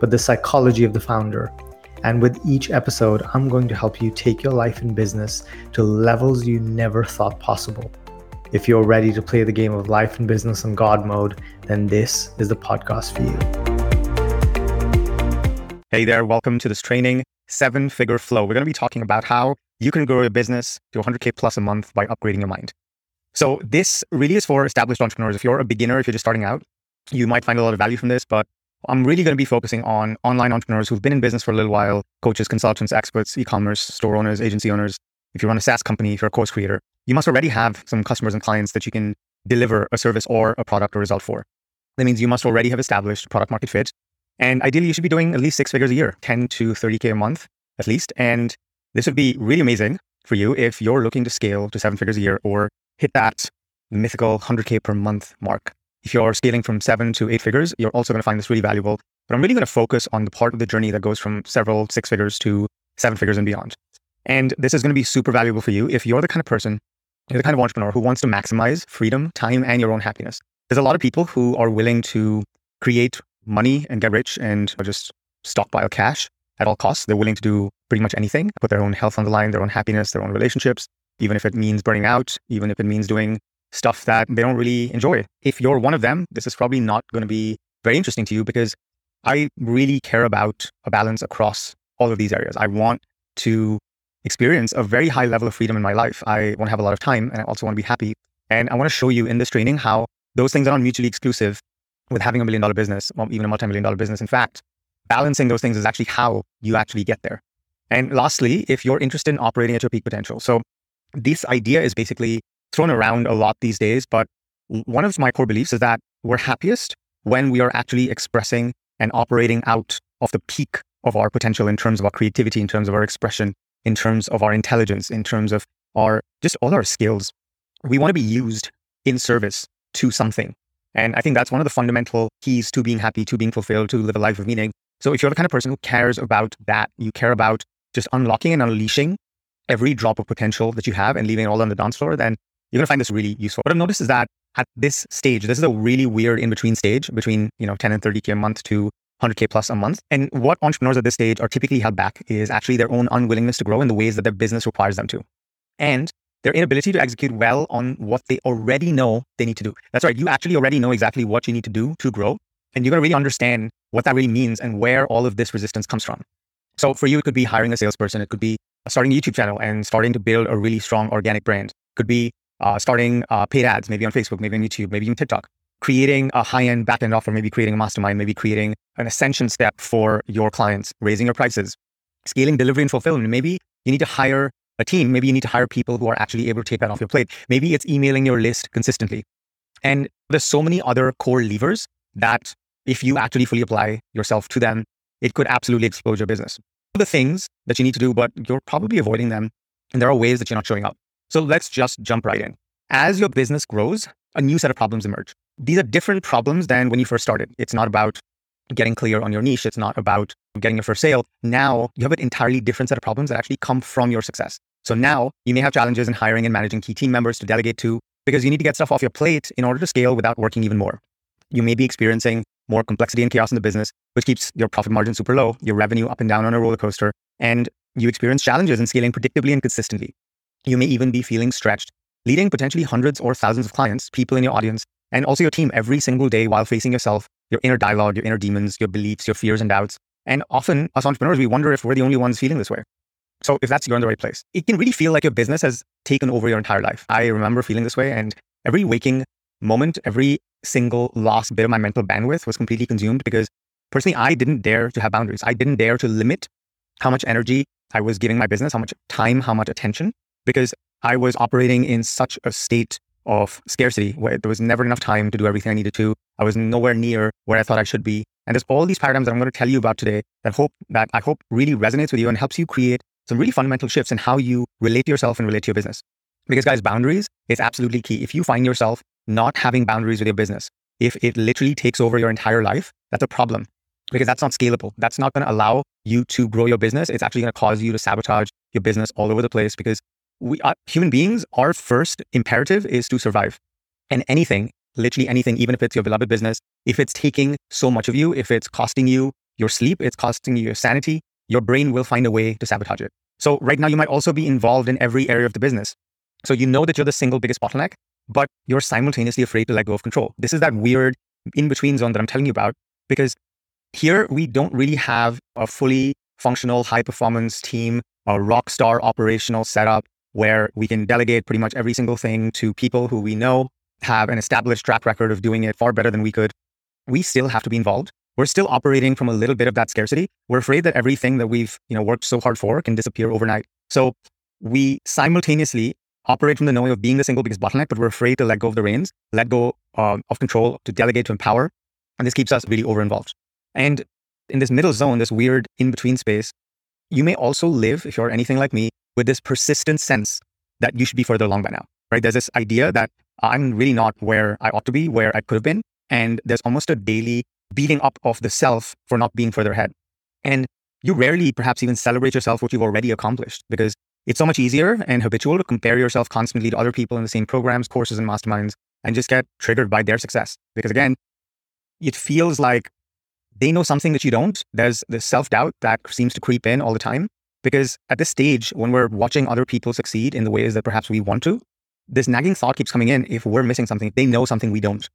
but the psychology of the founder and with each episode, I'm going to help you take your life and business to levels you never thought possible. If you're ready to play the game of life and business in God mode, then this is the podcast for you. Hey there, welcome to this training, Seven Figure Flow. We're going to be talking about how you can grow your business to 100K plus a month by upgrading your mind. So, this really is for established entrepreneurs. If you're a beginner, if you're just starting out, you might find a lot of value from this, but I'm really going to be focusing on online entrepreneurs who've been in business for a little while, coaches, consultants, experts, e-commerce, store owners, agency owners. If you run a SaaS company, if you're a course creator, you must already have some customers and clients that you can deliver a service or a product or result for. That means you must already have established product market fit. And ideally, you should be doing at least six figures a year, 10 to 30K a month at least. And this would be really amazing for you if you're looking to scale to seven figures a year or hit that mythical 100K per month mark. If you're scaling from seven to eight figures, you're also going to find this really valuable. But I'm really going to focus on the part of the journey that goes from several six figures to seven figures and beyond. And this is going to be super valuable for you if you're the kind of person, you're the kind of entrepreneur who wants to maximize freedom, time, and your own happiness. There's a lot of people who are willing to create money and get rich and just stockpile cash at all costs. They're willing to do pretty much anything, put their own health on the line, their own happiness, their own relationships, even if it means burning out, even if it means doing stuff that they don't really enjoy. If you're one of them, this is probably not going to be very interesting to you because I really care about a balance across all of these areas. I want to experience a very high level of freedom in my life. I want to have a lot of time and I also want to be happy. And I want to show you in this training how those things are not mutually exclusive with having a million dollar business or even a multi million dollar business. In fact, balancing those things is actually how you actually get there. And lastly, if you're interested in operating at your peak potential. So this idea is basically thrown around a lot these days, but one of my core beliefs is that we're happiest when we are actually expressing and operating out of the peak of our potential in terms of our creativity, in terms of our expression, in terms of our intelligence, in terms of our just all our skills. We want to be used in service to something. And I think that's one of the fundamental keys to being happy, to being fulfilled, to live a life of meaning. So if you're the kind of person who cares about that, you care about just unlocking and unleashing every drop of potential that you have and leaving it all on the dance floor, then you're going to find this really useful. What I've noticed is that at this stage, this is a really weird in between stage between, you know, 10 and 30K a month to 100K plus a month. And what entrepreneurs at this stage are typically held back is actually their own unwillingness to grow in the ways that their business requires them to. And their inability to execute well on what they already know they need to do. That's right. You actually already know exactly what you need to do to grow. And you're going to really understand what that really means and where all of this resistance comes from. So for you, it could be hiring a salesperson. It could be starting a YouTube channel and starting to build a really strong organic brand. It could be uh, starting uh, paid ads, maybe on Facebook, maybe on YouTube, maybe even TikTok, creating a high end back end offer, maybe creating a mastermind, maybe creating an ascension step for your clients, raising your prices, scaling delivery and fulfillment. Maybe you need to hire a team. Maybe you need to hire people who are actually able to take that off your plate. Maybe it's emailing your list consistently. And there's so many other core levers that if you actually fully apply yourself to them, it could absolutely explode your business. The things that you need to do, but you're probably avoiding them. And there are ways that you're not showing up. So let's just jump right in. As your business grows, a new set of problems emerge. These are different problems than when you first started. It's not about getting clear on your niche. It's not about getting your first sale. Now you have an entirely different set of problems that actually come from your success. So now you may have challenges in hiring and managing key team members to delegate to because you need to get stuff off your plate in order to scale without working even more. You may be experiencing more complexity and chaos in the business, which keeps your profit margin super low, your revenue up and down on a roller coaster, and you experience challenges in scaling predictably and consistently. You may even be feeling stretched, leading potentially hundreds or thousands of clients, people in your audience, and also your team every single day while facing yourself, your inner dialogue, your inner demons, your beliefs, your fears and doubts. And often, us entrepreneurs, we wonder if we're the only ones feeling this way. So, if that's you're in the right place, it can really feel like your business has taken over your entire life. I remember feeling this way, and every waking moment, every single last bit of my mental bandwidth was completely consumed because personally, I didn't dare to have boundaries. I didn't dare to limit how much energy I was giving my business, how much time, how much attention because I was operating in such a state of scarcity where there was never enough time to do everything I needed to. I was nowhere near where I thought I should be. And there's all these paradigms that I'm going to tell you about today that hope that I hope really resonates with you and helps you create some really fundamental shifts in how you relate to yourself and relate to your business. Because guys, boundaries is absolutely key. If you find yourself not having boundaries with your business, if it literally takes over your entire life, that's a problem because that's not scalable. That's not going to allow you to grow your business. It's actually going to cause you to sabotage your business all over the place because we are human beings, our first imperative is to survive. And anything, literally anything, even if it's your beloved business, if it's taking so much of you, if it's costing you your sleep, it's costing you your sanity, your brain will find a way to sabotage it. So right now you might also be involved in every area of the business. So you know that you're the single biggest bottleneck, but you're simultaneously afraid to let go of control. This is that weird in between zone that I'm telling you about because here we don't really have a fully functional high performance team, a rock star operational setup where we can delegate pretty much every single thing to people who we know have an established track record of doing it far better than we could. We still have to be involved. We're still operating from a little bit of that scarcity. We're afraid that everything that we've, you know, worked so hard for can disappear overnight. So we simultaneously operate from the knowing of being the single biggest bottleneck, but we're afraid to let go of the reins, let go uh, of control, to delegate, to empower. And this keeps us really over involved. And in this middle zone, this weird in between space, you may also live, if you're anything like me, with this persistent sense that you should be further along by now, right? There's this idea that I'm really not where I ought to be, where I could have been. And there's almost a daily beating up of the self for not being further ahead. And you rarely perhaps even celebrate yourself what you've already accomplished because it's so much easier and habitual to compare yourself constantly to other people in the same programs, courses, and masterminds and just get triggered by their success. Because again, it feels like they know something that you don't. There's the self doubt that seems to creep in all the time. Because at this stage, when we're watching other people succeed in the ways that perhaps we want to, this nagging thought keeps coming in. If we're missing something, they know something we don't.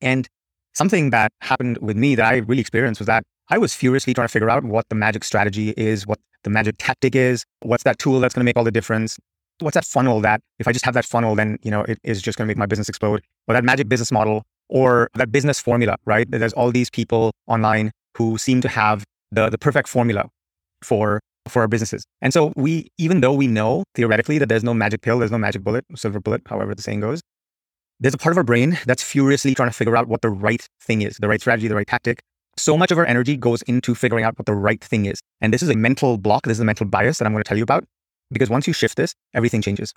And something that happened with me that I really experienced was that I was furiously trying to figure out what the magic strategy is, what the magic tactic is, what's that tool that's going to make all the difference, what's that funnel that if I just have that funnel, then you know it is just going to make my business explode, or that magic business model, or that business formula, right? There's all these people online who seem to have the the perfect formula for for our businesses. And so we, even though we know theoretically that there's no magic pill, there's no magic bullet, silver bullet, however the saying goes, there's a part of our brain that's furiously trying to figure out what the right thing is, the right strategy, the right tactic. So much of our energy goes into figuring out what the right thing is. And this is a mental block. This is a mental bias that I'm going to tell you about. Because once you shift this, everything changes.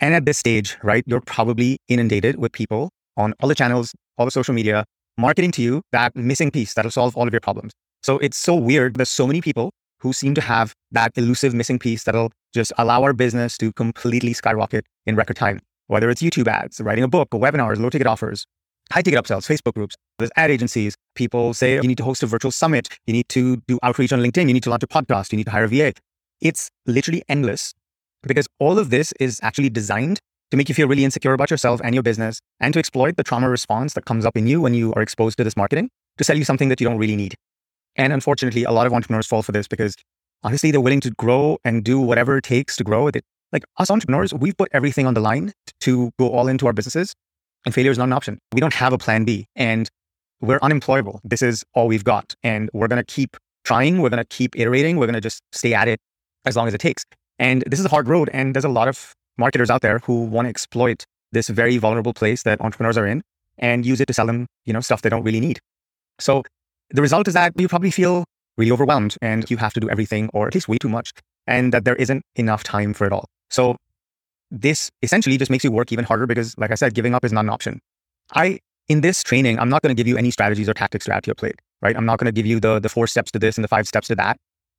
And at this stage, right, you're probably inundated with people on all the channels, all the social media, marketing to you that missing piece that'll solve all of your problems. So it's so weird. There's so many people who seem to have that elusive missing piece that'll just allow our business to completely skyrocket in record time. Whether it's YouTube ads, writing a book, or webinars, low ticket offers, high ticket upsells, Facebook groups, there's ad agencies. People say you need to host a virtual summit, you need to do outreach on LinkedIn, you need to launch a podcast, you need to hire a VA. It's literally endless because all of this is actually designed to make you feel really insecure about yourself and your business and to exploit the trauma response that comes up in you when you are exposed to this marketing to sell you something that you don't really need. And unfortunately, a lot of entrepreneurs fall for this because honestly, they're willing to grow and do whatever it takes to grow it. Like us entrepreneurs, we've put everything on the line to go all into our businesses, and failure is not an option. We don't have a plan B, and we're unemployable. This is all we've got. And we're going to keep trying. We're going to keep iterating. We're going to just stay at it as long as it takes. And this is a hard road. And there's a lot of marketers out there who want to exploit this very vulnerable place that entrepreneurs are in and use it to sell them, you know, stuff they don't really need. So the result is that you probably feel really overwhelmed and you have to do everything or at least way too much and that there isn't enough time for it all. So this essentially just makes you work even harder because like I said, giving up is not an option. I, in this training, I'm not going to give you any strategies or tactics to add to your plate, right? I'm not going to give you the, the four steps to this and the five steps to that.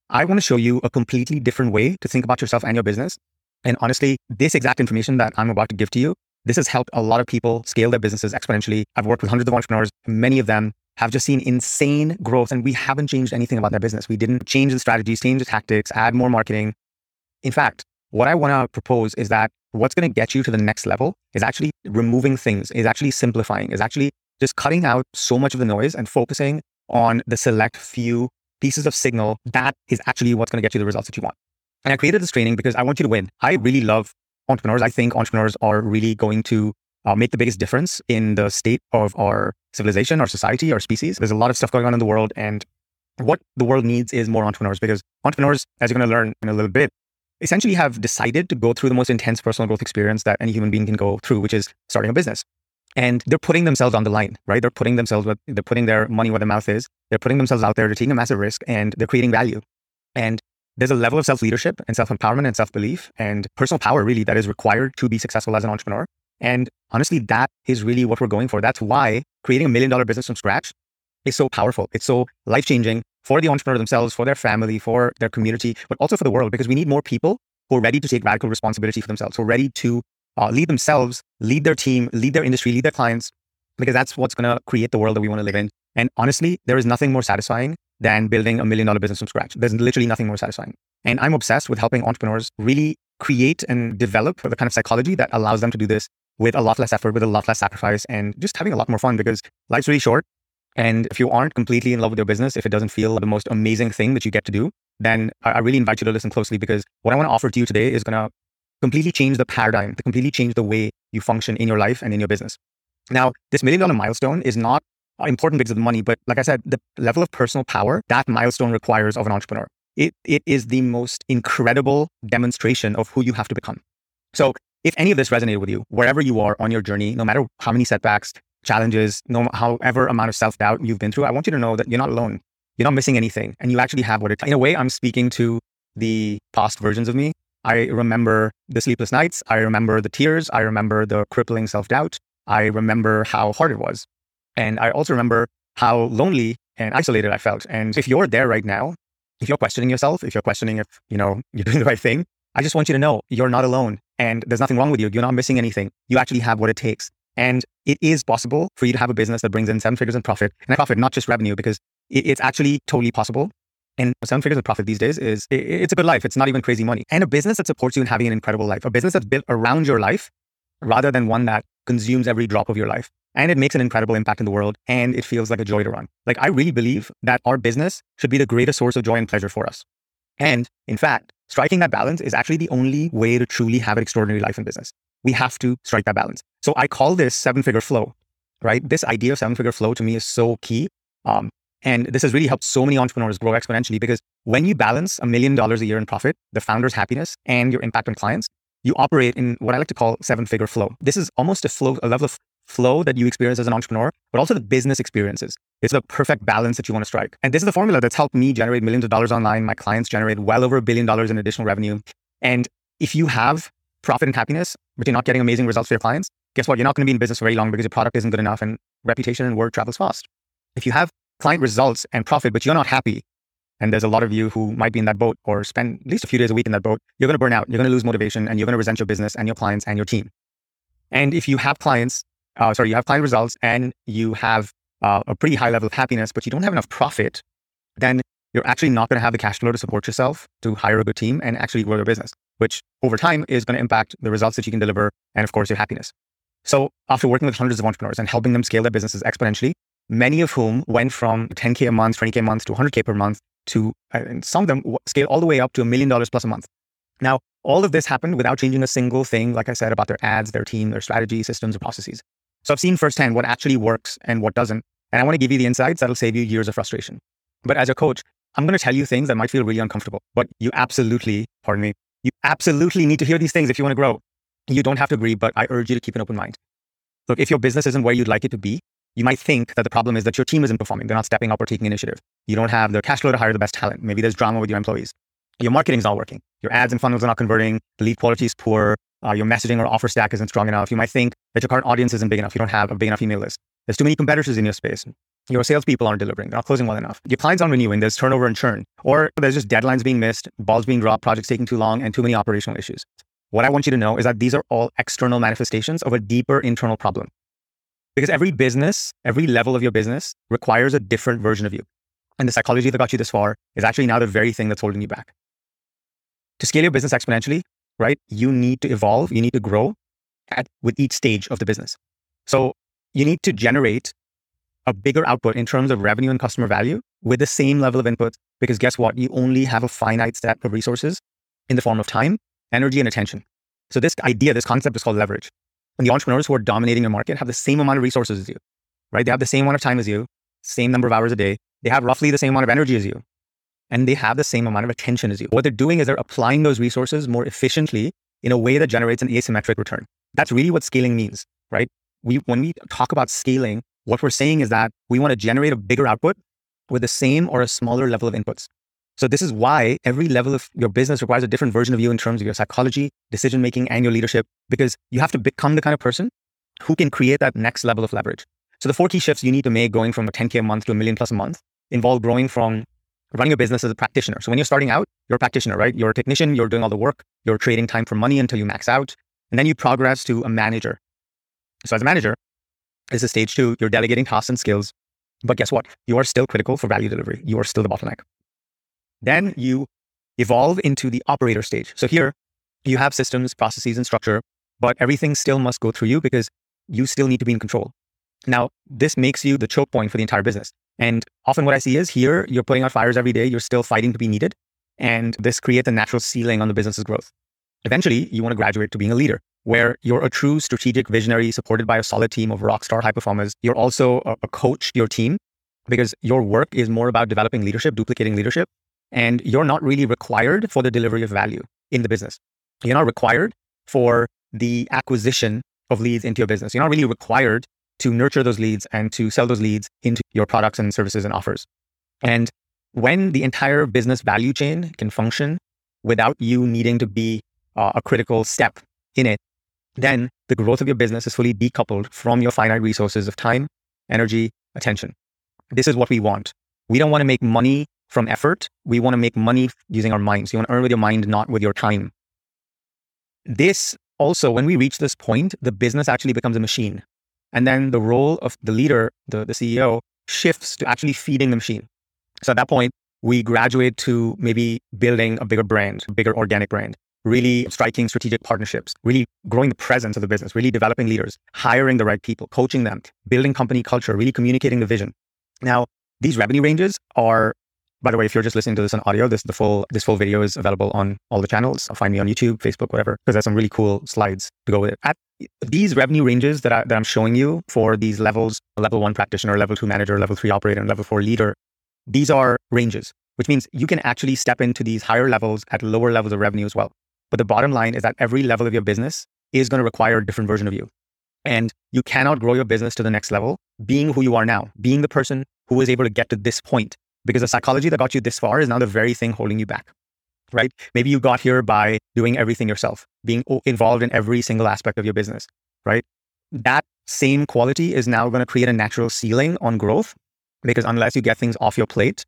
I want to show you a completely different way to think about yourself and your business. And honestly, this exact information that I'm about to give to you, this has helped a lot of people scale their businesses exponentially. I've worked with hundreds of entrepreneurs. Many of them have just seen insane growth and we haven't changed anything about their business. We didn't change the strategies, change the tactics, add more marketing. In fact, what I want to propose is that what's going to get you to the next level is actually removing things, is actually simplifying, is actually just cutting out so much of the noise and focusing on the select few pieces of signal that is actually what's going to get you the results that you want. And I created this training because I want you to win. I really love entrepreneurs. I think entrepreneurs are really going to uh, make the biggest difference in the state of our civilization, our society, our species. There's a lot of stuff going on in the world, and what the world needs is more entrepreneurs because entrepreneurs, as you're going to learn in a little bit, essentially have decided to go through the most intense personal growth experience that any human being can go through, which is starting a business. And they're putting themselves on the line, right? They're putting themselves, they're putting their money where their mouth is. They're putting themselves out there. They're taking a massive risk and they're creating value. And there's a level of self leadership and self empowerment and self belief and personal power, really, that is required to be successful as an entrepreneur. And honestly, that is really what we're going for. That's why creating a million dollar business from scratch is so powerful. It's so life changing for the entrepreneur themselves, for their family, for their community, but also for the world, because we need more people who are ready to take radical responsibility for themselves, who are ready to uh, lead themselves, lead their team, lead their industry, lead their clients, because that's what's going to create the world that we want to live in. And honestly, there is nothing more satisfying than building a million dollar business from scratch. There's literally nothing more satisfying. And I'm obsessed with helping entrepreneurs really create and develop the kind of psychology that allows them to do this with a lot less effort, with a lot less sacrifice, and just having a lot more fun because life's really short. And if you aren't completely in love with your business, if it doesn't feel the most amazing thing that you get to do, then I really invite you to listen closely because what I want to offer to you today is going to completely change the paradigm, to completely change the way you function in your life and in your business. Now, this million dollar milestone is not important because of the money, but like I said, the level of personal power that milestone requires of an entrepreneur. It, it is the most incredible demonstration of who you have to become. So if any of this resonated with you, wherever you are on your journey, no matter how many setbacks, challenges, no however amount of self doubt you've been through, I want you to know that you're not alone. You're not missing anything, and you actually have what it. In a way, I'm speaking to the past versions of me. I remember the sleepless nights. I remember the tears. I remember the crippling self doubt. I remember how hard it was, and I also remember how lonely and isolated I felt. And if you're there right now, if you're questioning yourself, if you're questioning if you know you're doing the right thing, I just want you to know you're not alone and there's nothing wrong with you. You're not missing anything. You actually have what it takes. And it is possible for you to have a business that brings in seven figures in profit and profit, not just revenue, because it's actually totally possible. And seven figures of profit these days is it's a good life. It's not even crazy money. And a business that supports you in having an incredible life, a business that's built around your life rather than one that consumes every drop of your life. And it makes an incredible impact in the world and it feels like a joy to run. Like I really believe that our business should be the greatest source of joy and pleasure for us. And in fact, striking that balance is actually the only way to truly have an extraordinary life in business. We have to strike that balance. So I call this seven figure flow, right? This idea of seven figure flow to me is so key. Um, and this has really helped so many entrepreneurs grow exponentially because when you balance a million dollars a year in profit, the founder's happiness, and your impact on clients, you operate in what I like to call seven figure flow. This is almost a flow, a level of flow that you experience as an entrepreneur, but also the business experiences. It's the perfect balance that you want to strike. And this is the formula that's helped me generate millions of dollars online. My clients generate well over a billion dollars in additional revenue. And if you have profit and happiness, but you're not getting amazing results for your clients, guess what? You're not going to be in business for very long because your product isn't good enough and reputation and word travels fast. If you have client results and profit, but you're not happy, and there's a lot of you who might be in that boat or spend at least a few days a week in that boat, you're going to burn out. You're going to lose motivation and you're going to resent your business and your clients and your team. And if you have clients uh, sorry, you have client results and you have uh, a pretty high level of happiness, but you don't have enough profit, then you're actually not going to have the cash flow to support yourself, to hire a good team, and actually grow your business, which over time is going to impact the results that you can deliver and, of course, your happiness. So, after working with hundreds of entrepreneurs and helping them scale their businesses exponentially, many of whom went from 10K a month, 20K a month to 100K per month to, uh, and some of them scale all the way up to a million dollars plus a month. Now, all of this happened without changing a single thing, like I said, about their ads, their team, their strategy, systems, or processes. So I've seen firsthand what actually works and what doesn't. And I want to give you the insights that'll save you years of frustration. But as a coach, I'm going to tell you things that might feel really uncomfortable, but you absolutely, pardon me, you absolutely need to hear these things if you want to grow. You don't have to agree, but I urge you to keep an open mind. Look, if your business isn't where you'd like it to be, you might think that the problem is that your team isn't performing. They're not stepping up or taking initiative. You don't have the cash flow to hire the best talent. Maybe there's drama with your employees. Your marketing's not working. Your ads and funnels are not converting. The lead quality is poor uh, your messaging or offer stack isn't strong enough. You might think that your current audience isn't big enough. You don't have a big enough email list. There's too many competitors in your space. Your salespeople aren't delivering. They're not closing well enough. Your clients aren't renewing. There's turnover and churn. Or there's just deadlines being missed, balls being dropped, projects taking too long, and too many operational issues. What I want you to know is that these are all external manifestations of a deeper internal problem. Because every business, every level of your business requires a different version of you. And the psychology that got you this far is actually now the very thing that's holding you back. To scale your business exponentially, right? You need to evolve, you need to grow at, with each stage of the business. So you need to generate a bigger output in terms of revenue and customer value with the same level of input. Because guess what? You only have a finite set of resources in the form of time, energy, and attention. So this idea, this concept is called leverage. And the entrepreneurs who are dominating your market have the same amount of resources as you, right? They have the same amount of time as you, same number of hours a day. They have roughly the same amount of energy as you. and they have the same amount of attention as you. What they're doing is they're applying those resources more efficiently in a way that generates an asymmetric return. That's really what scaling means, right? We, when we talk about scaling, what we're saying is that we want to generate a bigger output with the same or a smaller level of inputs. So this is why every level of your business requires a different version of you in terms of your psychology, decision making, and your leadership, because you have to become the kind of person who can create that next level of leverage. So the four key shifts you need to make going from a 10K a month to a million plus a month involve growing from running a business as a practitioner. So when you're starting out, you're a practitioner, right? You're a technician, you're doing all the work, you're trading time for money until you max out. And then you progress to a manager. So as a manager, this is stage two, you're delegating tasks and skills. But guess what? You are still critical for value delivery. You are still the bottleneck. Then you evolve into the operator stage. So here you have systems, processes, and structure, but everything still must go through you because you still need to be in control. Now, this makes you the choke point for the entire business. And often what I see is here, you're putting out fires every day, you're still fighting to be needed. And this creates a natural ceiling on the business's growth. Eventually, you want to graduate to being a leader, where you're a true strategic visionary supported by a solid team of rock star high performers. You're also a, coach to your team because your work is more about developing leadership, duplicating leadership, and you're not really required for the delivery of value in the business. You're not required for the acquisition of leads into your business. You're not really required to nurture those leads and to sell those leads into your products and services and offers. And when the entire business value chain can function without you needing to be uh, a critical step in it, then the growth of your business is fully decoupled from your finite resources of time, energy, attention. This is what we want. We don't want to make money from effort. We want to make money using our minds. You want to earn with your mind, not with your time. This also, when we reach this point, the business actually becomes a machine. And then the role of the leader, the, the CEO, shifts to actually feeding the machine. So at that point, we graduate to maybe building a bigger brand, a bigger organic brand, really striking strategic partnerships, really growing the presence of the business, really developing leaders, hiring the right people, coaching them, building company culture, really communicating the vision. Now, these revenue ranges are by the way, if you're just listening to this on audio, this the full this full video is available on all the channels. Find me on YouTube, Facebook, whatever, because there's some really cool slides to go with it. At these revenue ranges that, I, that I'm showing you for these levels, level one practitioner, level two manager, level three operator, and level four leader, these are ranges, which means you can actually step into these higher levels at lower levels of revenue as well. But the bottom line is that every level of your business is going to require a different version of you. And you cannot grow your business to the next level being who you are now, being the person who is able to get to this point because the psychology that got you this far is now the very thing holding you back right maybe you got here by doing everything yourself being involved in every single aspect of your business right that same quality is now going to create a natural ceiling on growth because unless you get things off your plate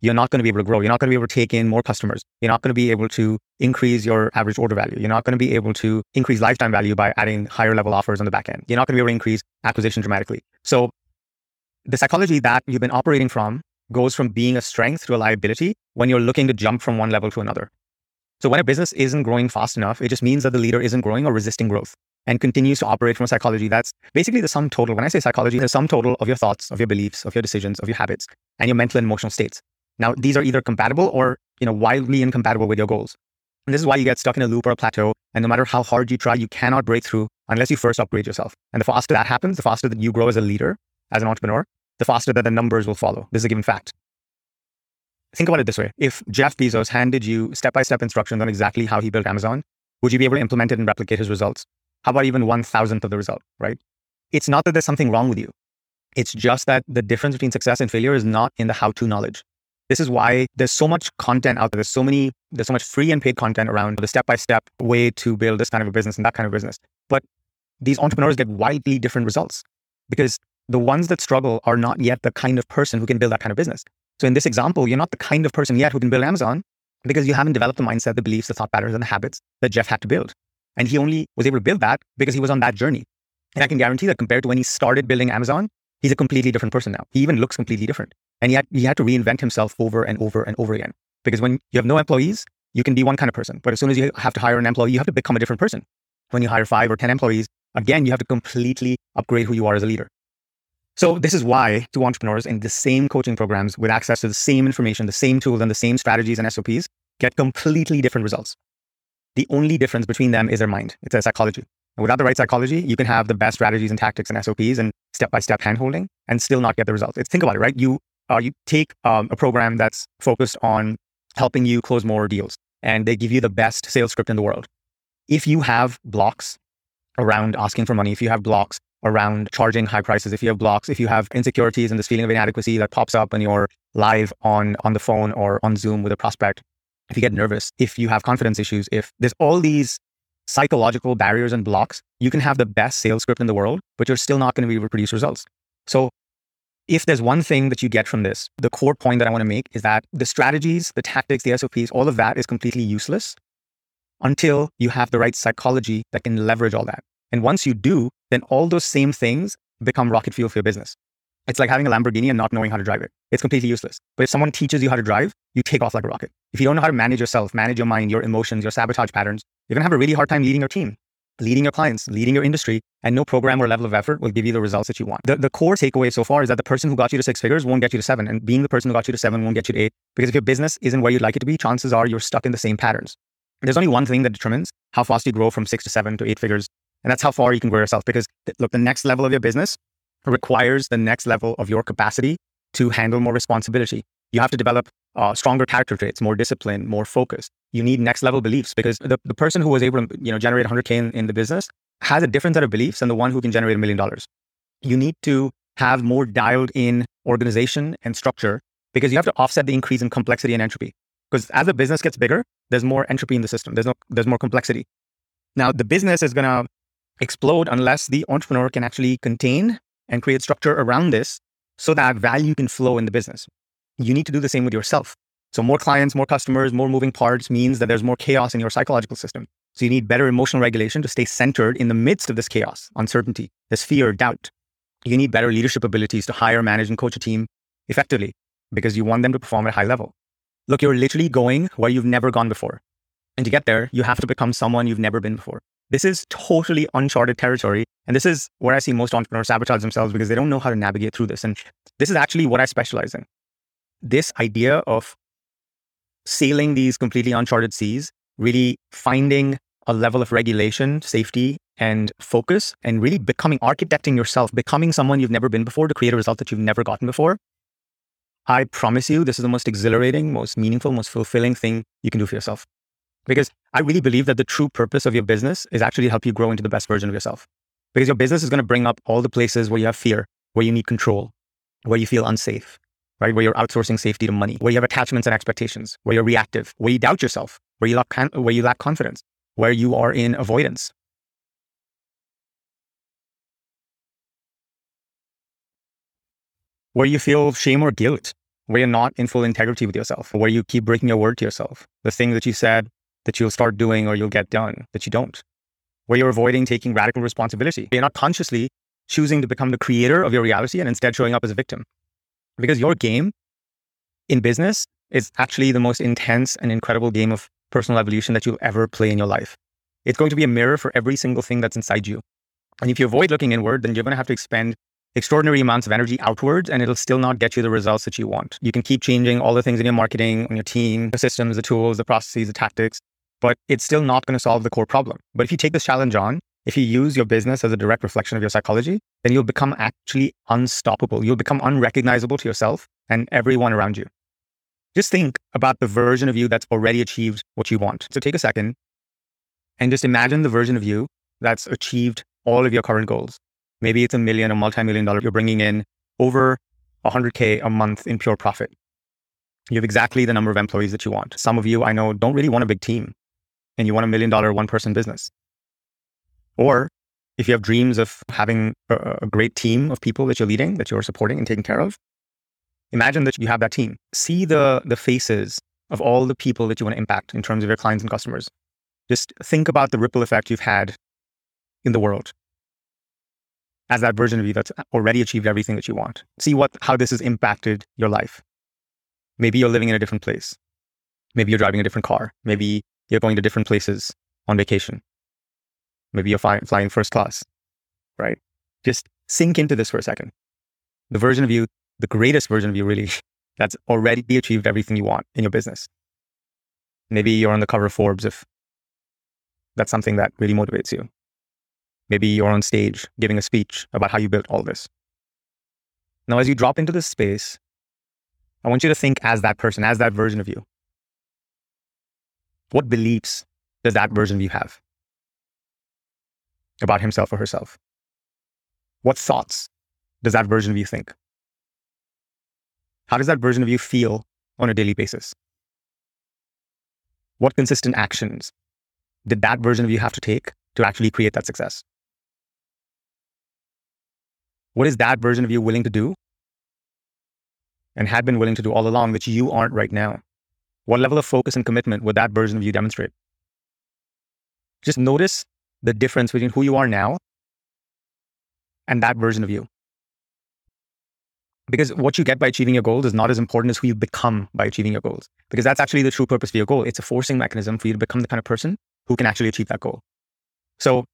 you're not going to be able to grow you're not going to be able to take in more customers you're not going to be able to increase your average order value you're not going to be able to increase lifetime value by adding higher level offers on the back end you're not going to be able to increase acquisition dramatically so the psychology that you've been operating from goes from being a strength to a liability when you're looking to jump from one level to another. So when a business isn't growing fast enough, it just means that the leader isn't growing or resisting growth and continues to operate from a psychology that's basically the sum total. When I say psychology, the sum total of your thoughts, of your beliefs, of your decisions, of your habits, and your mental and emotional states. Now, these are either compatible or, you know, wildly incompatible with your goals. And this is why you get stuck in a loop or a plateau. And no matter how hard you try, you cannot break through unless you first upgrade yourself. And the faster that happens, the faster that you grow as a leader, as an entrepreneur, the faster that the numbers will follow. This is a given fact. Think about it this way. If Jeff Bezos handed you step by step instructions on exactly how he built Amazon, would you be able to implement it and replicate his results? How about even one thousandth of the result, right? It's not that there's something wrong with you. It's just that the difference between success and failure is not in the how to knowledge. This is why there's so much content out there. There's so many, there's so much free and paid content around the step by step way to build this kind of a business and that kind of business. But these entrepreneurs get wildly different results because the ones that struggle are not yet the kind of person who can build that kind of business. So in this example, you're not the kind of person yet who can build Amazon because you haven't developed the mindset, the beliefs, the thought patterns, and the habits that Jeff had to build. And he only was able to build that because he was on that journey. And I can guarantee that compared to when he started building Amazon, he's a completely different person now. He even looks completely different. And he had, he had to reinvent himself over and over and over again. Because when you have no employees, you can be one kind of person. But as soon as you have to hire an employee, you have to become a different person. When you hire five or 10 employees, again, you have to completely upgrade who you are as a leader. So this is why two entrepreneurs in the same coaching programs with access to the same information, the same tools and the same strategies and SOPs get completely different results. The only difference between them is their mind. It's their psychology. Without the right psychology, you can have the best strategies and tactics and SOPs and step-by-step handholding and still not get the results. It's, think about it, right? You uh, you take um, a program that's focused on helping you close more deals and they give you the best sales script in the world. If you have blocks around asking for money, if you have blocks around charging high prices, if you have blocks, if you have insecurities and this feeling of inadequacy that pops up when you're live on, on the phone or on Zoom with a prospect, if you get nervous, if you have confidence issues, if there's all these psychological barriers and blocks, you can have the best sales script in the world, but you're still not going to be able to produce results. So if there's one thing that you get from this, the core point that I want to make is that the strategies, the tactics, the SOPs, all of that is completely useless until you have the right psychology that can leverage all that. And once you do, then all those same things become rocket fuel for your business. It's like having a Lamborghini and not knowing how to drive it. It's completely useless. But if someone teaches you how to drive, you take off like a rocket. If you don't know how to manage yourself, manage your mind, your emotions, your sabotage patterns, you're going to have a really hard time leading your team, leading your clients, leading your industry, and no program or level of effort will give you the results that you want. The, the core takeaway so far is that the person who got you to six figures won't get you to seven, and being the person who got you to seven won't get you to eight. Because if your business isn't where you'd like it to be, chances are you're stuck in the same patterns. There's only one thing that determines how fast you grow from six to seven to eight figures and that's how far you can grow yourself. Because look, the next level of your business requires the next level of your capacity to handle more responsibility. You have to develop uh, stronger character traits, more discipline, more focus. You need next level beliefs because the, the person who was able to you know generate 100k in, in the business has a different set of beliefs than the one who can generate a million dollars. You need to have more dialed in organization and structure because you have to offset the increase in complexity and entropy. Because as the business gets bigger, there's more entropy in the system. There's no there's more complexity. Now the business is gonna explode unless the entrepreneur can actually contain and create structure around this so that value can flow in the business. You need to do the same with yourself. So more clients, more customers, more moving parts means that there's more chaos in your psychological system. So you need better emotional regulation to stay centered in the midst of this chaos, uncertainty, this fear, doubt. You need better leadership abilities to hire, manage, and coach a team effectively because you want them to perform at a high level. Look, you're literally going where you've never gone before. And to get there, you have to become someone you've never been before. This is totally uncharted territory. And this is where I see most entrepreneurs sabotage themselves because they don't know how to navigate through this. And this is actually what I specialize in. This idea of sailing these completely uncharted seas, really finding a level of regulation, safety, and focus, and really becoming architecting yourself, becoming someone you've never been before to create a result that you've never gotten before. I promise you, this is the most exhilarating, most meaningful, most fulfilling thing you can do for yourself. Because I really believe that the true purpose of your business is actually to help you grow into the best version of yourself. Because your business is going to bring up all the places where you have fear, where you need control, where you feel unsafe, right? Where you're outsourcing safety to money, where you have attachments and expectations, where you're reactive, where you doubt yourself, where you lack, where you lack confidence, where you are in avoidance. Where you feel shame or guilt, where you're not in full integrity with yourself, where you keep breaking your word to yourself. The thing that you said that you'll start doing or you'll get done that you don't, where you're avoiding taking radical responsibility. You're not consciously choosing to become the creator of your reality and instead showing up as a victim. Because your game in business is actually the most intense and incredible game of personal evolution that you'll ever play in your life. It's going to be a mirror for every single thing that's inside you. And if you avoid looking inward, then you're going to have to expend extraordinary amounts of energy outwards and it'll still not get you the results that you want. You can keep changing all the things in your marketing, on your team, the systems, the tools, the processes, the tactics, but it's still not going to solve the core problem. But if you take this challenge on, if you use your business as a direct reflection of your psychology, then you'll become actually unstoppable. You'll become unrecognizable to yourself and everyone around you. Just think about the version of you that's already achieved what you want. So take a second and just imagine the version of you that's achieved all of your current goals. Maybe it's a million, or multi-million dollar. You're bringing in over 100K a month in pure profit. You have exactly the number of employees that you want. Some of you I know don't really want a big team and you want a million dollar one person business. Or if you have dreams of having a, a great team of people that you're leading, that you're supporting and taking care of, imagine that you have that team. See the, the faces of all the people that you want to impact in terms of your clients and customers. Just think about the ripple effect you've had in the world as that version of you that's already achieved everything that you want. See what how this has impacted your life. Maybe you're living in a different place. Maybe you're driving a different car. Maybe you're going to different places on vacation. Maybe you're flying, flying first class, right? Just sink into this for a second. The version of you, the greatest version of you, really, that's already achieved everything you want in your business. Maybe you're on the cover of Forbes if that's something that really motivates you. Maybe you're on stage giving a speech about how you built all this. Now, as you drop into this space, I want you to think as that person, as that version of you. What beliefs does that version of you have about himself or herself? What thoughts does that version of you think? How does that version of you feel on a daily basis? What consistent actions did that version of you have to take to actually create that success? What is that version of you willing to do and had been willing to do all along, which you aren't right now? What level of focus and commitment would that version of you demonstrate? Just notice the difference between who you are now and that version of you. Because what you get by achieving your goals is not as important as who you become by achieving your goals. Because that's actually the true purpose of your goal. It's a forcing mechanism for you to become the kind of person who can actually achieve that goal. So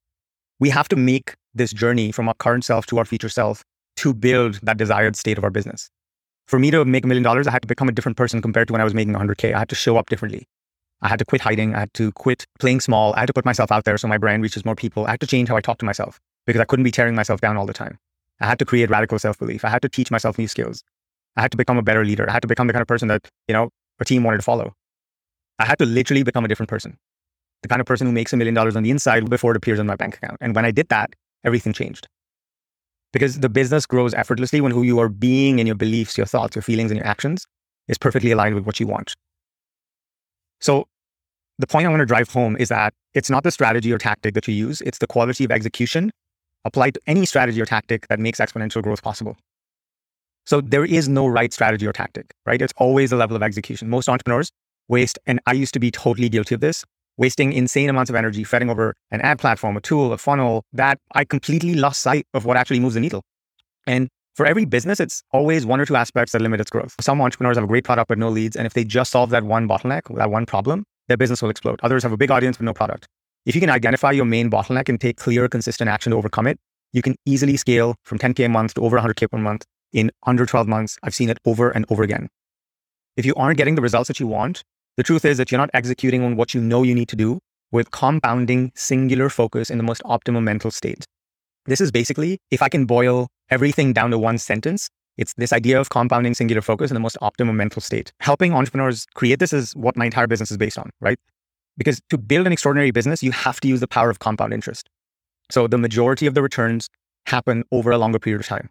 we have to make this journey from our current self to our future self to build that desired state of our business. For me to make a million dollars, I had to become a different person compared to when I was making 100K. I had to show up differently. I had to quit hiding. I had to quit playing small. I had to put myself out there so my brand reaches more people. I had to change how I talk to myself because I couldn't be tearing myself down all the time. I had to create radical self belief. I had to teach myself new skills. I had to become a better leader. I had to become the kind of person that, you know, a team wanted to follow. I had to literally become a different person, the kind of person who makes a million dollars on the inside before it appears on my bank account. And when I did that, everything changed. Because the business grows effortlessly when who you are being and your beliefs, your thoughts, your feelings, and your actions is perfectly aligned with what you want. So the point I want to drive home is that it's not the strategy or tactic that you use, it's the quality of execution applied to any strategy or tactic that makes exponential growth possible. So there is no right strategy or tactic, right? It's always a level of execution. Most entrepreneurs waste, and I used to be totally guilty of this, wasting insane amounts of energy fretting over an ad platform, a tool, a funnel that I completely lost sight of what actually moves the needle. And for every business, it's always one or two aspects that limit its growth. Some entrepreneurs have a great product but no leads. And if they just solve that one bottleneck, that one problem, their business will explode. Others have a big audience but no product. If you can identify your main bottleneck and take clear, consistent action to overcome it, you can easily scale from 10K a month to over 100K per month in under 12 months. I've seen it over and over again. If you aren't getting the results that you want, the truth is that you're not executing on what you know you need to do with compounding singular focus in the most optimal mental state. This is basically, if I can boil everything down to one sentence, it's this idea of compounding singular focus in the most optimal mental state. Helping entrepreneurs create this is what my entire business is based on, right? Because to build an extraordinary business, you have to use the power of compound interest. So the majority of the returns happen over a longer period of time.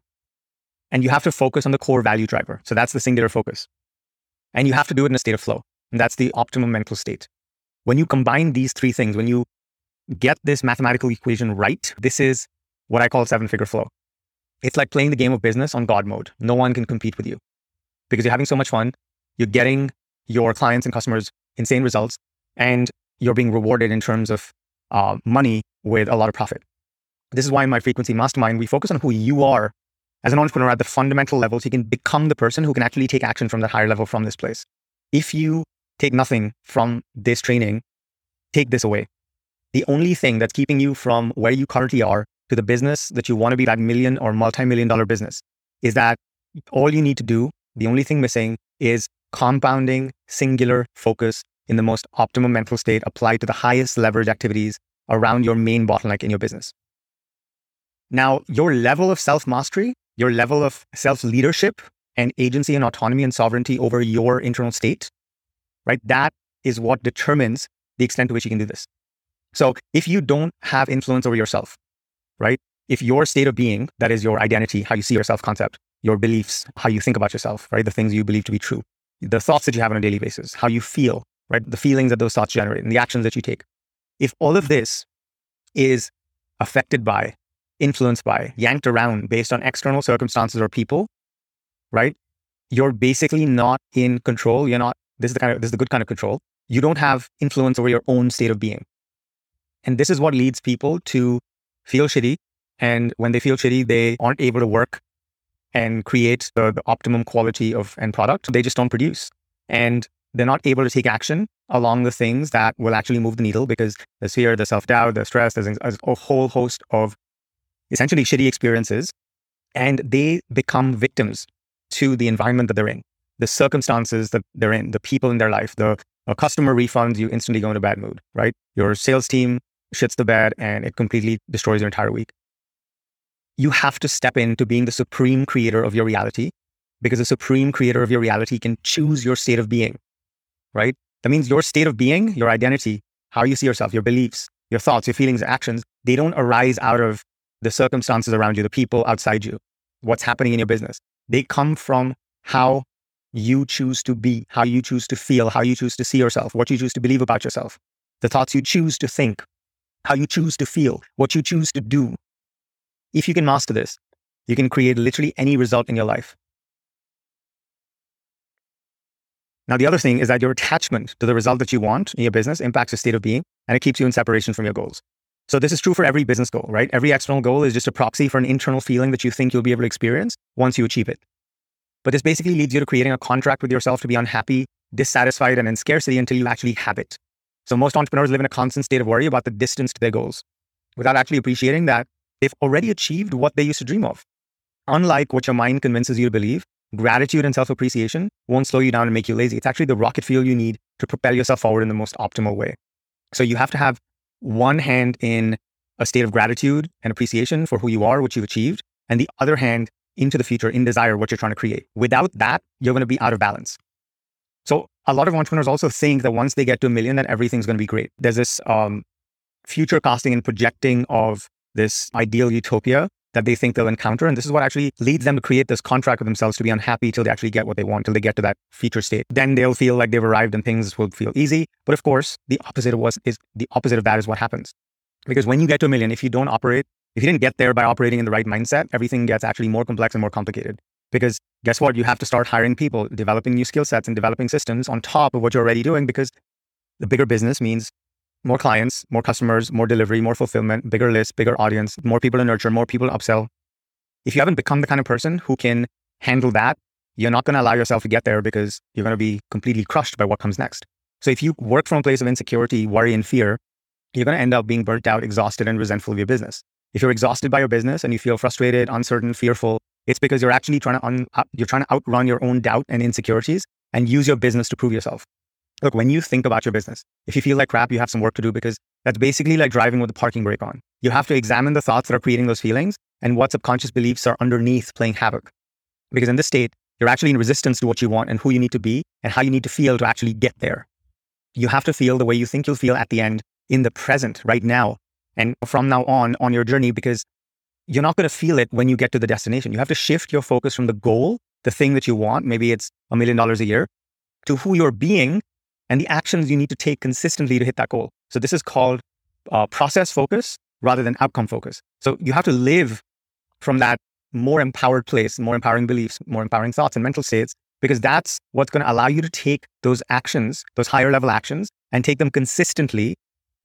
And you have to focus on the core value driver. So that's the singular focus. And you have to do it in a state of flow. And that's the optimum mental state. When you combine these three things, when you get this mathematical equation right, this is what I call seven figure flow. It's like playing the game of business on God mode. No one can compete with you because you're having so much fun. You're getting your clients and customers insane results, and you're being rewarded in terms of uh, money with a lot of profit. This is why in my frequency mastermind, we focus on who you are as an entrepreneur at the fundamental level so you can become the person who can actually take action from that higher level from this place. If you take nothing from this training, take this away. The only thing that's keeping you from where you currently are to the business that you want to be that million or multi-million dollar business is that all you need to do, the only thing missing is compounding singular focus in the most optimum mental state applied to the highest leverage activities around your main bottleneck in your business. Now, your level of self mastery, your level of self leadership and agency and autonomy and sovereignty over your internal state, right? That is what determines the extent to which you can do this. So if you don't have influence over yourself, right? If your state of being, that is your identity, how you see your self concept, your beliefs, how you think about yourself, right? The things you believe to be true, the thoughts that you have on a daily basis, how you feel, right? The feelings that those thoughts generate and the actions that you take. If all of this is affected by, influenced by, yanked around based on external circumstances or people, right? You're basically not in control. You're not, this is the kind of, this is the good kind of control. You don't have influence over your own state of being. And this is what leads people to feel shitty. And when they feel shitty, they aren't able to work and create the, the optimum quality of end product. They just don't produce. And they're not able to take action along the things that will actually move the needle because there's fear, there's self doubt, there's stress, there's a whole host of essentially shitty experiences. And they become victims to the environment that they're in, the circumstances that they're in, the people in their life, the uh, customer refunds, you instantly go into a bad mood, right? Your sales team shits the bed and it completely destroys your entire week. You have to step into being the supreme creator of your reality because the supreme creator of your reality can choose your state of being, right? That means your state of being, your identity, how you see yourself, your beliefs, your thoughts, your feelings, actions, they don't arise out of the circumstances around you, the people outside you, what's happening in your business. They come from how you choose to be, how you choose to feel, how you choose to see yourself, what you choose to believe about yourself, the thoughts you choose to think, how you choose to feel, what you choose to do. If you can master this, you can create literally any result in your life. Now, the other thing is that your attachment to the result that you want in your business impacts your state of being and it keeps you in separation from your goals. So, this is true for every business goal, right? Every external goal is just a proxy for an internal feeling that you think you'll be able to experience once you achieve it. But this basically leads you to creating a contract with yourself to be unhappy, dissatisfied, and in scarcity until you actually have it. So, most entrepreneurs live in a constant state of worry about the distance to their goals without actually appreciating that they've already achieved what they used to dream of. Unlike what your mind convinces you to believe, gratitude and self appreciation won't slow you down and make you lazy. It's actually the rocket fuel you need to propel yourself forward in the most optimal way. So you have to have one hand in a state of gratitude and appreciation for who you are, what you've achieved, and the other hand into the future in desire, what you're trying to create. Without that, you're going to be out of balance. So a lot of entrepreneurs also think that once they get to a million, that everything's going to be great. There's this um, future casting and projecting of this ideal utopia that they think they'll encounter. And this is what actually leads them to create this contract with themselves to be unhappy till they actually get what they want, till they get to that future state. Then they'll feel like they've arrived and things will feel easy. But of course, the opposite of what is the opposite of that is what happens. Because when you get to a million, if you don't operate, if you didn't get there by operating in the right mindset, everything gets actually more complex and more complicated. Because guess what? You have to start hiring people, developing new skill sets and developing systems on top of what you're already doing because the bigger business means more clients, more customers, more delivery, more fulfillment, bigger list, bigger audience, more people to nurture, more people to upsell. If you haven't become the kind of person who can handle that, you're not going to allow yourself to get there because you're going to be completely crushed by what comes next. So if you work from a place of insecurity, worry, and fear, you're going to end up being burnt out, exhausted, and resentful of your business. If you're exhausted by your business and you feel frustrated, uncertain, fearful, it's because you're actually trying to un- you're trying to outrun your own doubt and insecurities and use your business to prove yourself. Look, when you think about your business, if you feel like crap, you have some work to do because that's basically like driving with the parking brake on. You have to examine the thoughts that are creating those feelings and what subconscious beliefs are underneath playing havoc. Because in this state, you're actually in resistance to what you want and who you need to be and how you need to feel to actually get there. You have to feel the way you think you'll feel at the end in the present, right now, and from now on on your journey because you're not going to feel it when you get to the destination. You have to shift your focus from the goal, the thing that you want, maybe it's a million dollars a year, to who you're being and the actions you need to take consistently to hit that goal. So this is called uh, process focus rather than outcome focus. So you have to live from that more empowered place, more empowering beliefs, more empowering thoughts and mental states, because that's what's going to allow you to take those actions, those higher level actions, and take them consistently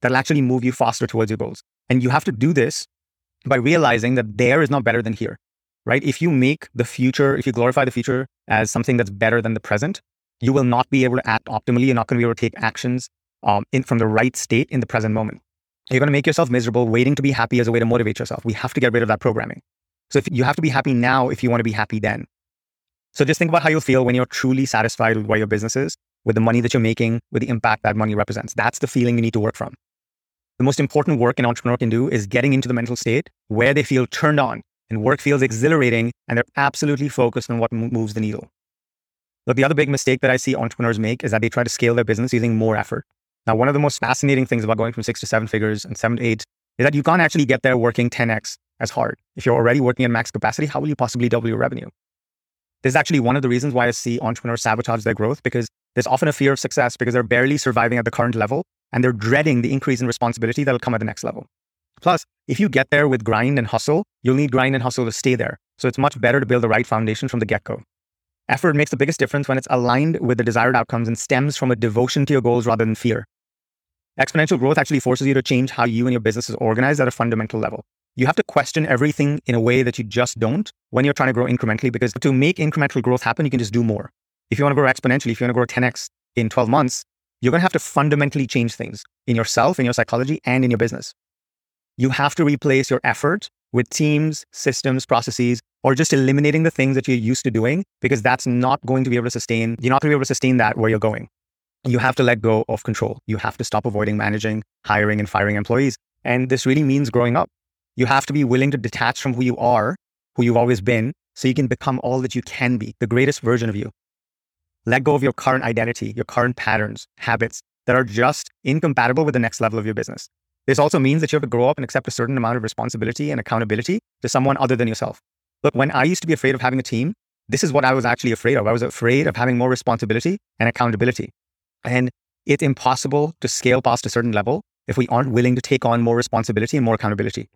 that'll actually move you faster towards your goals. And you have to do this by realizing that there is not better than here, right? If you make the future, if you glorify the future as something that's better than the present, you will not be able to act optimally. You're not going to be able to take actions um, in, from the right state in the present moment. You're going to make yourself miserable, waiting to be happy as a way to motivate yourself. We have to get rid of that programming. So if you have to be happy now if you want to be happy then. So just think about how you'll feel when you're truly satisfied with where your business is, with the money that you're making, with the impact that money represents. That's the feeling you need to work from. The most important work an entrepreneur can do is getting into the mental state where they feel turned on and work feels exhilarating and they're absolutely focused on what moves the needle. Look, the other big mistake that I see entrepreneurs make is that they try to scale their business using more effort. Now, one of the most fascinating things about going from six to seven figures and seven to eight is that you can't actually get there working 10x as hard. If you're already working at max capacity, how will you possibly double your revenue? This is actually one of the reasons why I see entrepreneurs sabotage their growth because there's often a fear of success because they're barely surviving at the current level and they're dreading the increase in responsibility that'll come at the next level. Plus, if you get there with grind and hustle, you'll need grind and hustle to stay there. So it's much better to build the right foundation from the get go. Effort makes the biggest difference when it's aligned with the desired outcomes and stems from a devotion to your goals rather than fear. Exponential growth actually forces you to change how you and your business is organized at a fundamental level. You have to question everything in a way that you just don't when you're trying to grow incrementally because to make incremental growth happen, you can just do more. If you want to grow exponentially, if you want to grow 10x in 12 months, you're going to have to fundamentally change things in yourself, in your psychology, and in your business. You have to replace your effort with teams, systems, processes, or just eliminating the things that you're used to doing because that's not going to be able to sustain, you're not going to be able to sustain that where you're going. You have to let go of control. You have to stop avoiding managing, hiring, and firing employees. And this really means growing up. You have to be willing to detach from who you are, who you've always been, so you can become all that you can be, the greatest version of you. Let go of your current identity, your current patterns, habits that are just incompatible with the next level of your business. This also means that you have to grow up and accept a certain amount of responsibility and accountability to someone other than yourself. Look, when I used to be afraid of having a team, this is what I was actually afraid of. I was afraid of having more responsibility and accountability. And it's impossible to scale past a certain level if we aren't willing to take on more responsibility and more accountability.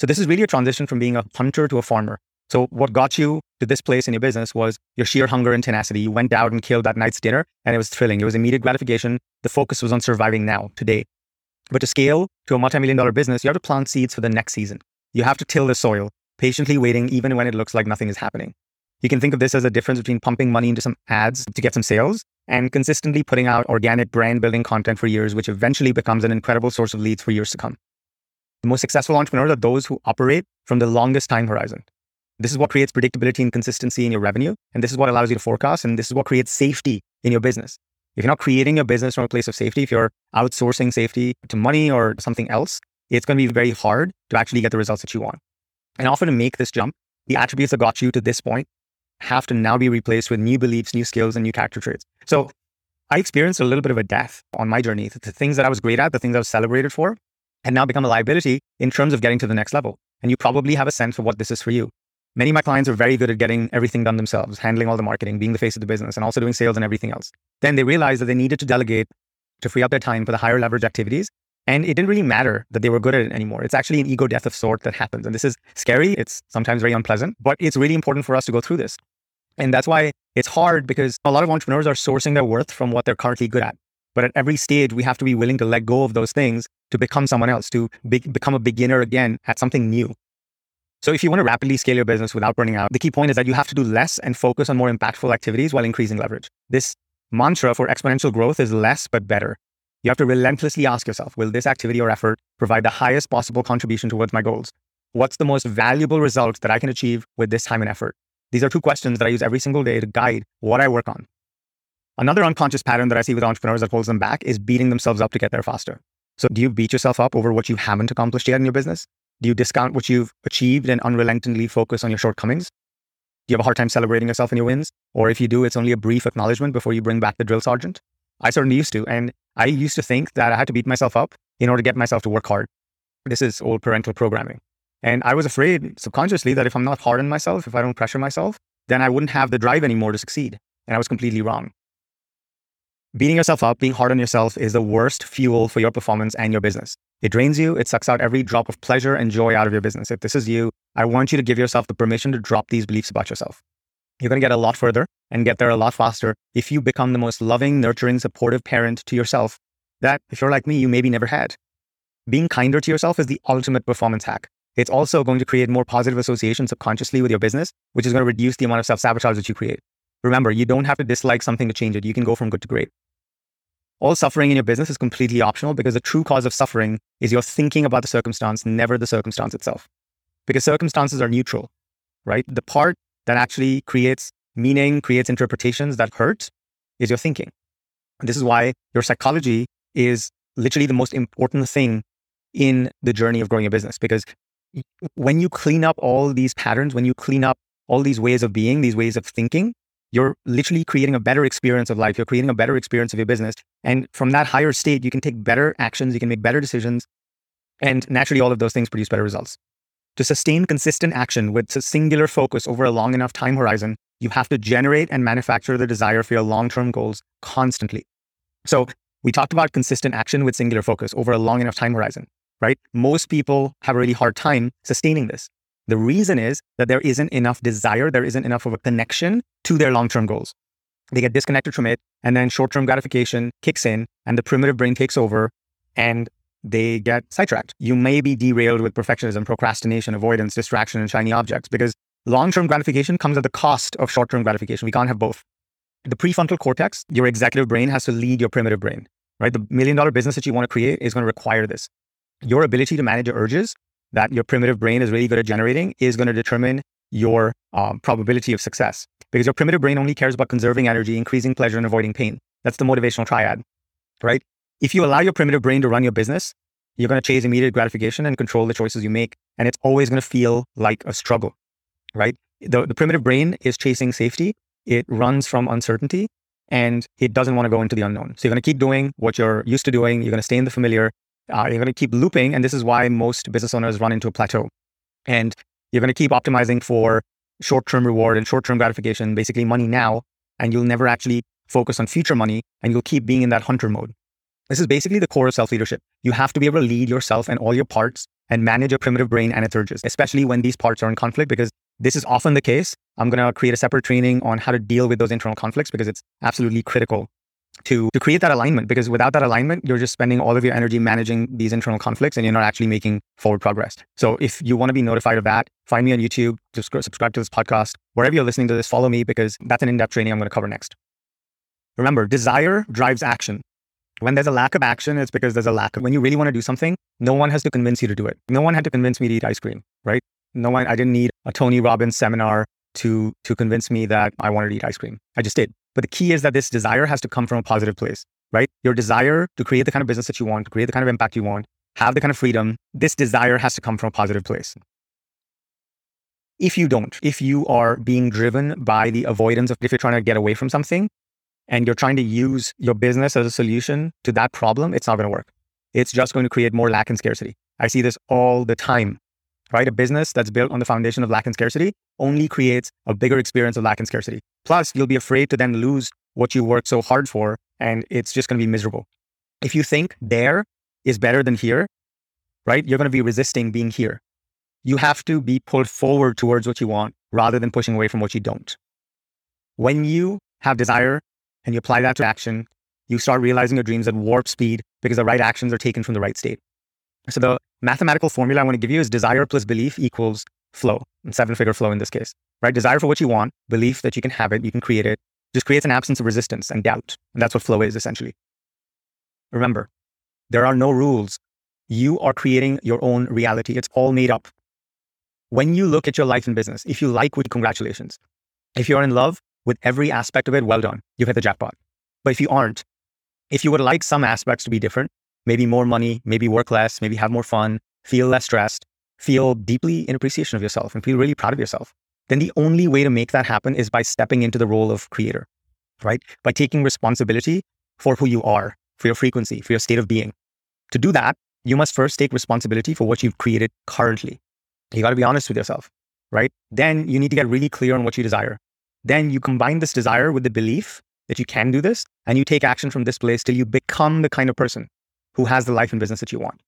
So this is really a transition from being a hunter to a farmer. So what got you to this place in your business was your sheer hunger and tenacity. You went out and killed that night's dinner and it was thrilling. It was immediate gratification. The focus was on surviving now, today. But to scale to a multi-million dollar business, you have to plant seeds for the next season. You have to till the soil, patiently waiting even when it looks like nothing is happening. You can think of this as a difference between pumping money into some ads to get some sales and consistently putting out organic brand building content for years, which eventually becomes an incredible source of leads for years to come. The most successful entrepreneurs are those who operate from the longest time horizon. This is what creates predictability and consistency in your revenue. And this is what allows you to forecast. And this is what creates safety in your business. If you're not creating your business from a place of safety, if you're outsourcing safety to money or something else, it's going to be very hard to actually get the results that you want. And often to make this jump, the attributes that got you to this point have to now be replaced with new beliefs, new skills, and new character traits. So I experienced a little bit of a death on my journey. The things that I was great at, the things I was celebrated for, had now become a liability in terms of getting to the next level. And you probably have a sense of what this is for you. Many of my clients are very good at getting everything done themselves, handling all the marketing, being the face of the business, and also doing sales and everything else. Then they realized that they needed to delegate to free up their time for the higher leverage activities. And it didn't really matter that they were good at it anymore. It's actually an ego death of sort that happens. And this is scary. It's sometimes very unpleasant, but it's really important for us to go through this. And that's why it's hard because a lot of entrepreneurs are sourcing their worth from what they're currently good at. But at every stage, we have to be willing to let go of those things to become someone else, to be- become a beginner again at something new. So if you want to rapidly scale your business without burning out, the key point is that you have to do less and focus on more impactful activities while increasing leverage. This mantra for exponential growth is less but better. You have to relentlessly ask yourself, will this activity or effort provide the highest possible contribution towards my goals? What's the most valuable result that I can achieve with this time and effort? These are two questions that I use every single day to guide what I work on. Another unconscious pattern that I see with entrepreneurs that holds them back is beating themselves up to get there faster. So do you beat yourself up over what you haven't accomplished yet in your business? Do you discount what you've achieved and unrelentingly focus on your shortcomings? Do you have a hard time celebrating yourself and your wins? Or if you do, it's only a brief acknowledgement before you bring back the drill sergeant? I certainly used to. And I used to think that I had to beat myself up in order to get myself to work hard. This is old parental programming. And I was afraid subconsciously that if I'm not hard on myself, if I don't pressure myself, then I wouldn't have the drive anymore to succeed. And I was completely wrong. Beating yourself up, being hard on yourself is the worst fuel for your performance and your business. It drains you, it sucks out every drop of pleasure and joy out of your business. If this is you, I want you to give yourself the permission to drop these beliefs about yourself. You're going to get a lot further and get there a lot faster if you become the most loving, nurturing, supportive parent to yourself that, if you're like me, you maybe never had. Being kinder to yourself is the ultimate performance hack. It's also going to create more positive associations subconsciously with your business, which is going to reduce the amount of self sabotage that you create. Remember, you don't have to dislike something to change it. You can go from good to great. All suffering in your business is completely optional because the true cause of suffering is your thinking about the circumstance, never the circumstance itself. Because circumstances are neutral, right? The part that actually creates meaning, creates interpretations that hurt is your thinking. And this is why your psychology is literally the most important thing in the journey of growing a business. Because when you clean up all these patterns, when you clean up all these ways of being, these ways of thinking, you're literally creating a better experience of life. You're creating a better experience of your business. And from that higher state, you can take better actions, you can make better decisions. And naturally, all of those things produce better results. To sustain consistent action with a singular focus over a long enough time horizon, you have to generate and manufacture the desire for your long term goals constantly. So, we talked about consistent action with singular focus over a long enough time horizon, right? Most people have a really hard time sustaining this. The reason is that there isn't enough desire, there isn't enough of a connection to their long term goals. They get disconnected from it, and then short term gratification kicks in, and the primitive brain takes over, and they get sidetracked. You may be derailed with perfectionism, procrastination, avoidance, distraction, and shiny objects because long term gratification comes at the cost of short term gratification. We can't have both. The prefrontal cortex, your executive brain, has to lead your primitive brain, right? The million dollar business that you want to create is going to require this. Your ability to manage your urges that your primitive brain is really good at generating is going to determine your um, probability of success because your primitive brain only cares about conserving energy, increasing pleasure, and avoiding pain. That's the motivational triad, right? If you allow your primitive brain to run your business, you're going to chase immediate gratification and control the choices you make. And it's always going to feel like a struggle, right? The, the primitive brain is chasing safety. It runs from uncertainty and it doesn't want to go into the unknown. So you're going to keep doing what you're used to doing. You're going to stay in the familiar. Uh, you're going to keep looping. And this is why most business owners run into a plateau. And you're going to keep optimizing for short term reward and short term gratification, basically money now. And you'll never actually focus on future money and you'll keep being in that hunter mode. This is basically the core of self leadership. You have to be able to lead yourself and all your parts and manage your primitive brain and its urges, especially when these parts are in conflict, because this is often the case. I'm going to create a separate training on how to deal with those internal conflicts because it's absolutely critical to, to create that alignment. Because without that alignment, you're just spending all of your energy managing these internal conflicts and you're not actually making forward progress. So if you want to be notified of that, find me on YouTube, subscribe to this podcast. Wherever you're listening to this, follow me because that's an in depth training I'm going to cover next. Remember, desire drives action. When there's a lack of action, it's because there's a lack of, when you really want to do something, no one has to convince you to do it. No one had to convince me to eat ice cream, right? No one, I didn't need a Tony Robbins seminar to, to convince me that I wanted to eat ice cream. I just did. But the key is that this desire has to come from a positive place, right? Your desire to create the kind of business that you want, to create the kind of impact you want, have the kind of freedom, this desire has to come from a positive place. If you don't, if you are being driven by the avoidance of, if you're trying to get away from something, and you're trying to use your business as a solution to that problem, it's not going to work. It's just going to create more lack and scarcity. I see this all the time, right? A business that's built on the foundation of lack and scarcity only creates a bigger experience of lack and scarcity. Plus, you'll be afraid to then lose what you worked so hard for, and it's just going to be miserable. If you think there is better than here, right, you're going to be resisting being here. You have to be pulled forward towards what you want rather than pushing away from what you don't. When you have desire and you apply that to action, you start realizing your dreams at warp speed because the right actions are taken from the right state. So the mathematical formula I want to give you is desire plus belief equals flow, seven figure flow in this case, right? Desire for what you want, belief that you can have it, you can create it, just creates an absence of resistance and doubt. And that's what flow is essentially. Remember, there are no rules. You are creating your own reality. It's all made up. When you look at your life and business, if you like what, congratulations. If you're in love, with every aspect of it, well done. You've hit the jackpot. But if you aren't, if you would like some aspects to be different, maybe more money, maybe work less, maybe have more fun, feel less stressed, feel deeply in appreciation of yourself and feel really proud of yourself, then the only way to make that happen is by stepping into the role of creator, right? By taking responsibility for who you are, for your frequency, for your state of being. To do that, you must first take responsibility for what you've created currently. You got to be honest with yourself, right? Then you need to get really clear on what you desire. Then you combine this desire with the belief that you can do this and you take action from this place till you become the kind of person who has the life and business that you want.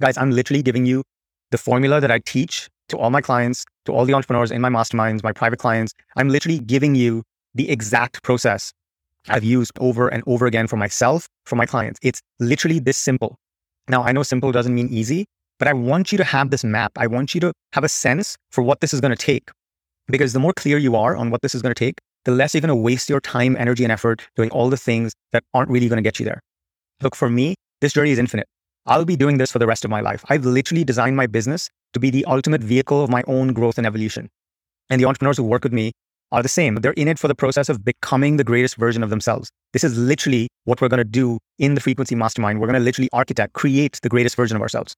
Guys, I'm literally giving you the formula that I teach to all my clients, to all the entrepreneurs in my masterminds, my private clients. I'm literally giving you the exact process I've used over and over again for myself, for my clients. It's literally this simple. Now, I know simple doesn't mean easy, but I want you to have this map. I want you to have a sense for what this is going to take. Because the more clear you are on what this is going to take, the less you're going to waste your time, energy, and effort doing all the things that aren't really going to get you there. Look, for me, this journey is infinite. I'll be doing this for the rest of my life. I've literally designed my business to be the ultimate vehicle of my own growth and evolution. And the entrepreneurs who work with me are the same. They're in it for the process of becoming the greatest version of themselves. This is literally what we're going to do in the frequency mastermind. We're going to literally architect, create the greatest version of ourselves.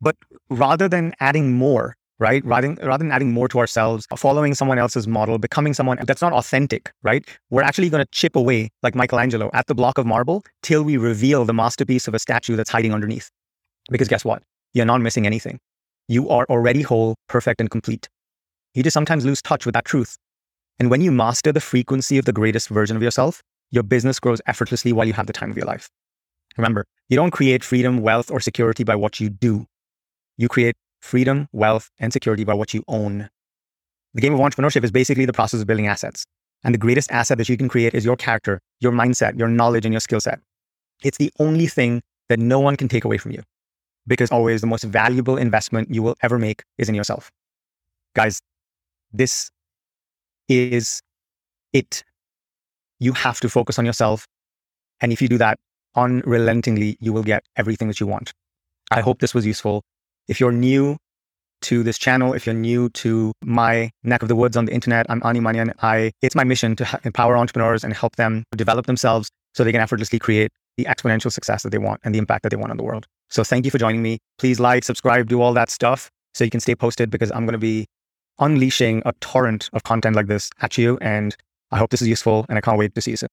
But rather than adding more, right? Rather, rather than adding more to ourselves, following someone else's model, becoming someone that's not authentic, right? We're actually going to chip away, like Michelangelo, at the block of marble till we reveal the masterpiece of a statue that's hiding underneath. Because guess what? You're not missing anything. You are already whole, perfect, and complete. You just sometimes lose touch with that truth. And when you master the frequency of the greatest version of yourself, your business grows effortlessly while you have the time of your life. Remember, you don't create freedom, wealth, or security by what you do. You create freedom, wealth, and security by what you own. The game of entrepreneurship is basically the process of building assets. And the greatest asset that you can create is your character, your mindset, your knowledge, and your skill set. It's the only thing that no one can take away from you because always the most valuable investment you will ever make is in yourself. Guys, this is it. You have to focus on yourself. And if you do that unrelentingly, you will get everything that you want. I hope this was useful. If you're new to this channel, if you're new to my neck of the woods on the internet, I'm Ani Manian. I, it's my mission to empower entrepreneurs and help them develop themselves so they can effortlessly create the exponential success that they want and the impact that they want on the world. So thank you for joining me. Please like, subscribe, do all that stuff so you can stay posted because I'm going to be unleashing a torrent of content like this at you. And I hope this is useful and I can't wait to see you soon.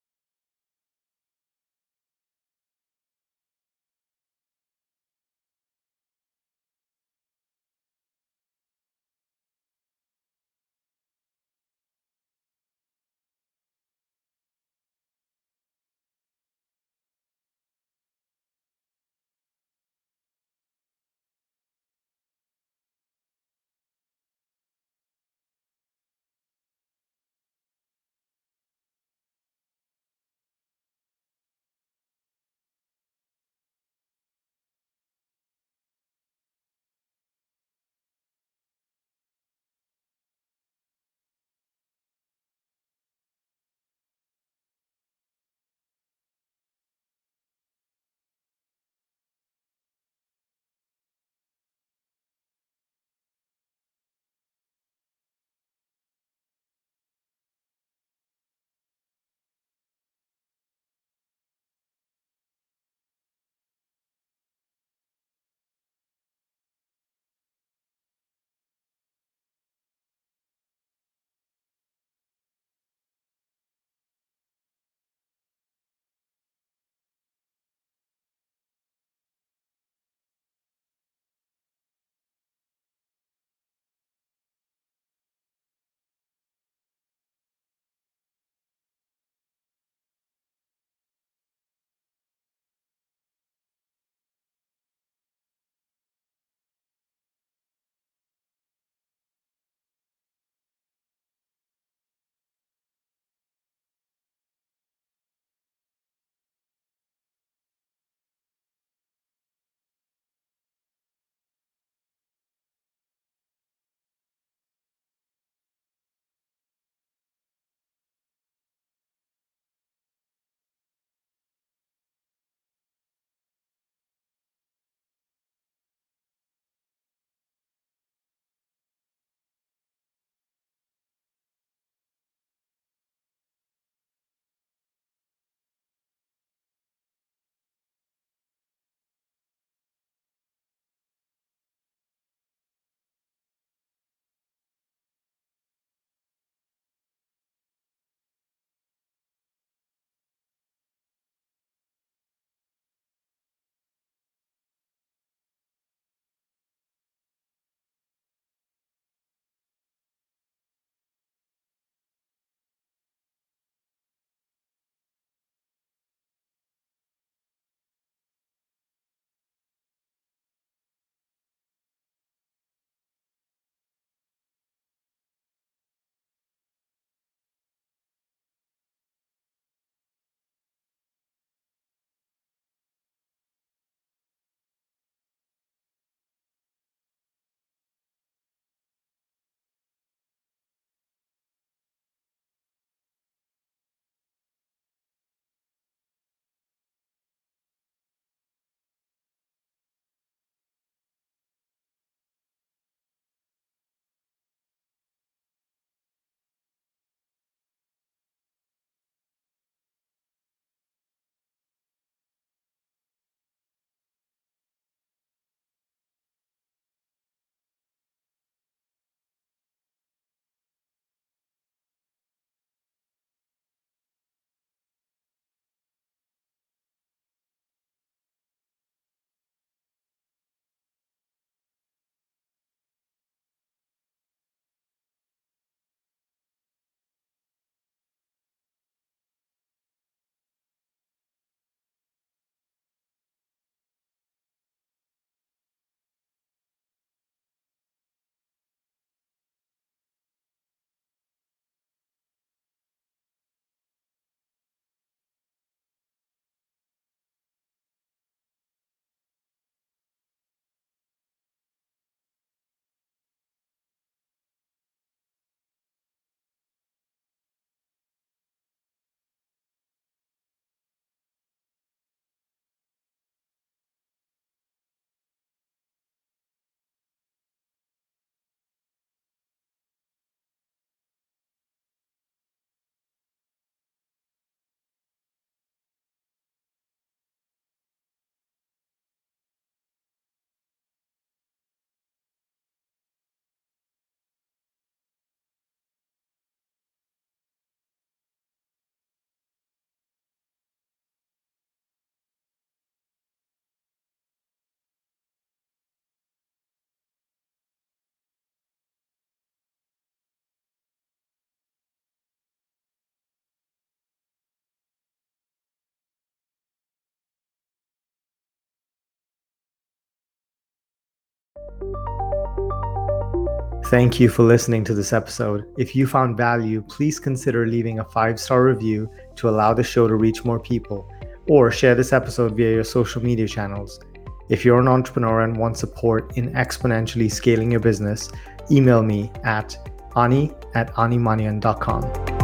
Thank you for listening to this episode. If you found value, please consider leaving a five star review to allow the show to reach more people, or share this episode via your social media channels. If you're an entrepreneur and want support in exponentially scaling your business, email me at ani at animanian.com.